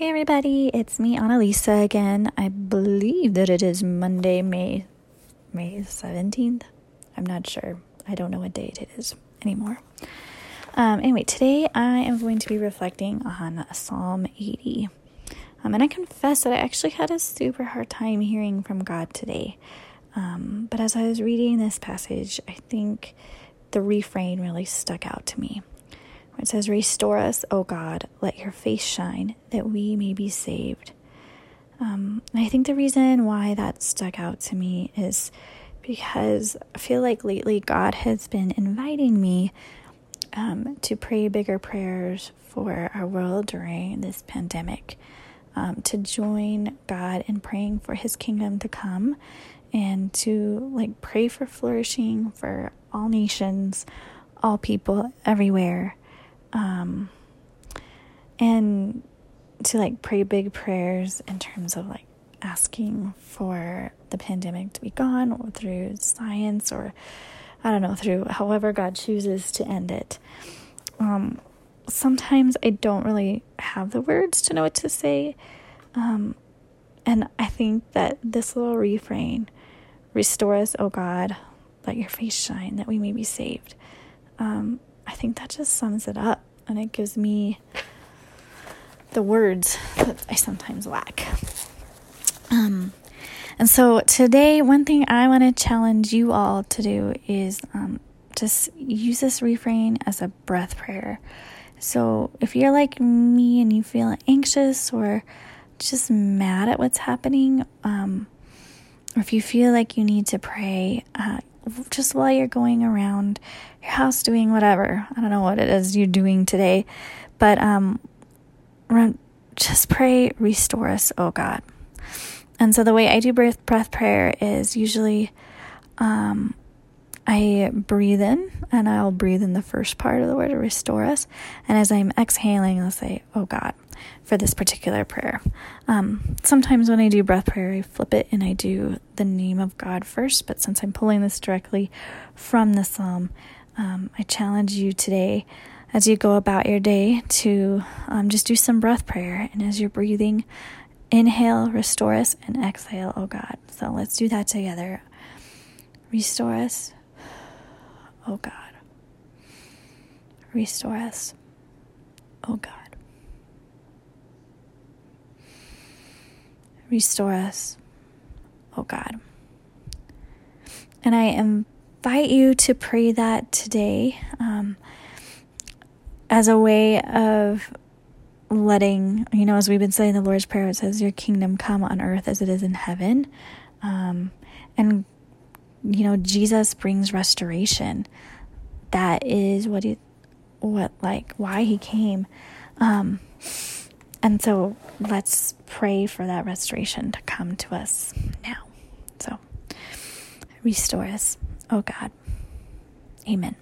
Hey everybody, it's me Annalisa again. I believe that it is Monday, May May 17th. I'm not sure. I don't know what date it is anymore. Um, anyway, today I am going to be reflecting on Psalm 80. Um, and I confess that I actually had a super hard time hearing from God today. Um, but as I was reading this passage, I think the refrain really stuck out to me. It says, Restore us, O God, let your face shine, that we may be saved. Um, I think the reason why that stuck out to me is because I feel like lately God has been inviting me um, to pray bigger prayers for our world during this pandemic, um, to join God in praying for His kingdom to come, and to like pray for flourishing for all nations, all people everywhere um, and to like pray big prayers in terms of like asking for the pandemic to be gone or through science or I don't know, through however God chooses to end it. Um, sometimes I don't really have the words to know what to say. Um, and I think that this little refrain, restore us, O God, let your face shine that we may be saved. Um, I think that just sums it up and it gives me the words that I sometimes lack. Um, and so today, one thing I want to challenge you all to do is um, just use this refrain as a breath prayer. So if you're like me and you feel anxious or just mad at what's happening, um, or if you feel like you need to pray, uh, just while you're going around your house doing whatever. I don't know what it is you're doing today, but um, just pray, restore us, oh God. And so the way I do breath, breath prayer is usually um, I breathe in and I'll breathe in the first part of the word, to restore us. And as I'm exhaling, I'll say, oh God for this particular prayer. Um, sometimes when I do breath prayer, I flip it and I do the name of God first, but since I'm pulling this directly from the psalm, um, I challenge you today as you go about your day to um, just do some breath prayer. And as you're breathing, inhale, restore us, and exhale, oh God. So let's do that together. Restore us, oh God. Restore us, oh God. Restore us, oh God. And I invite you to pray that today um, as a way of letting, you know, as we've been saying the Lord's Prayer, it says, Your kingdom come on earth as it is in heaven. Um, and, you know, Jesus brings restoration. That is what he, what, like, why he came. Um, and so let's pray for that restoration to come to us now. So restore us, oh God. Amen.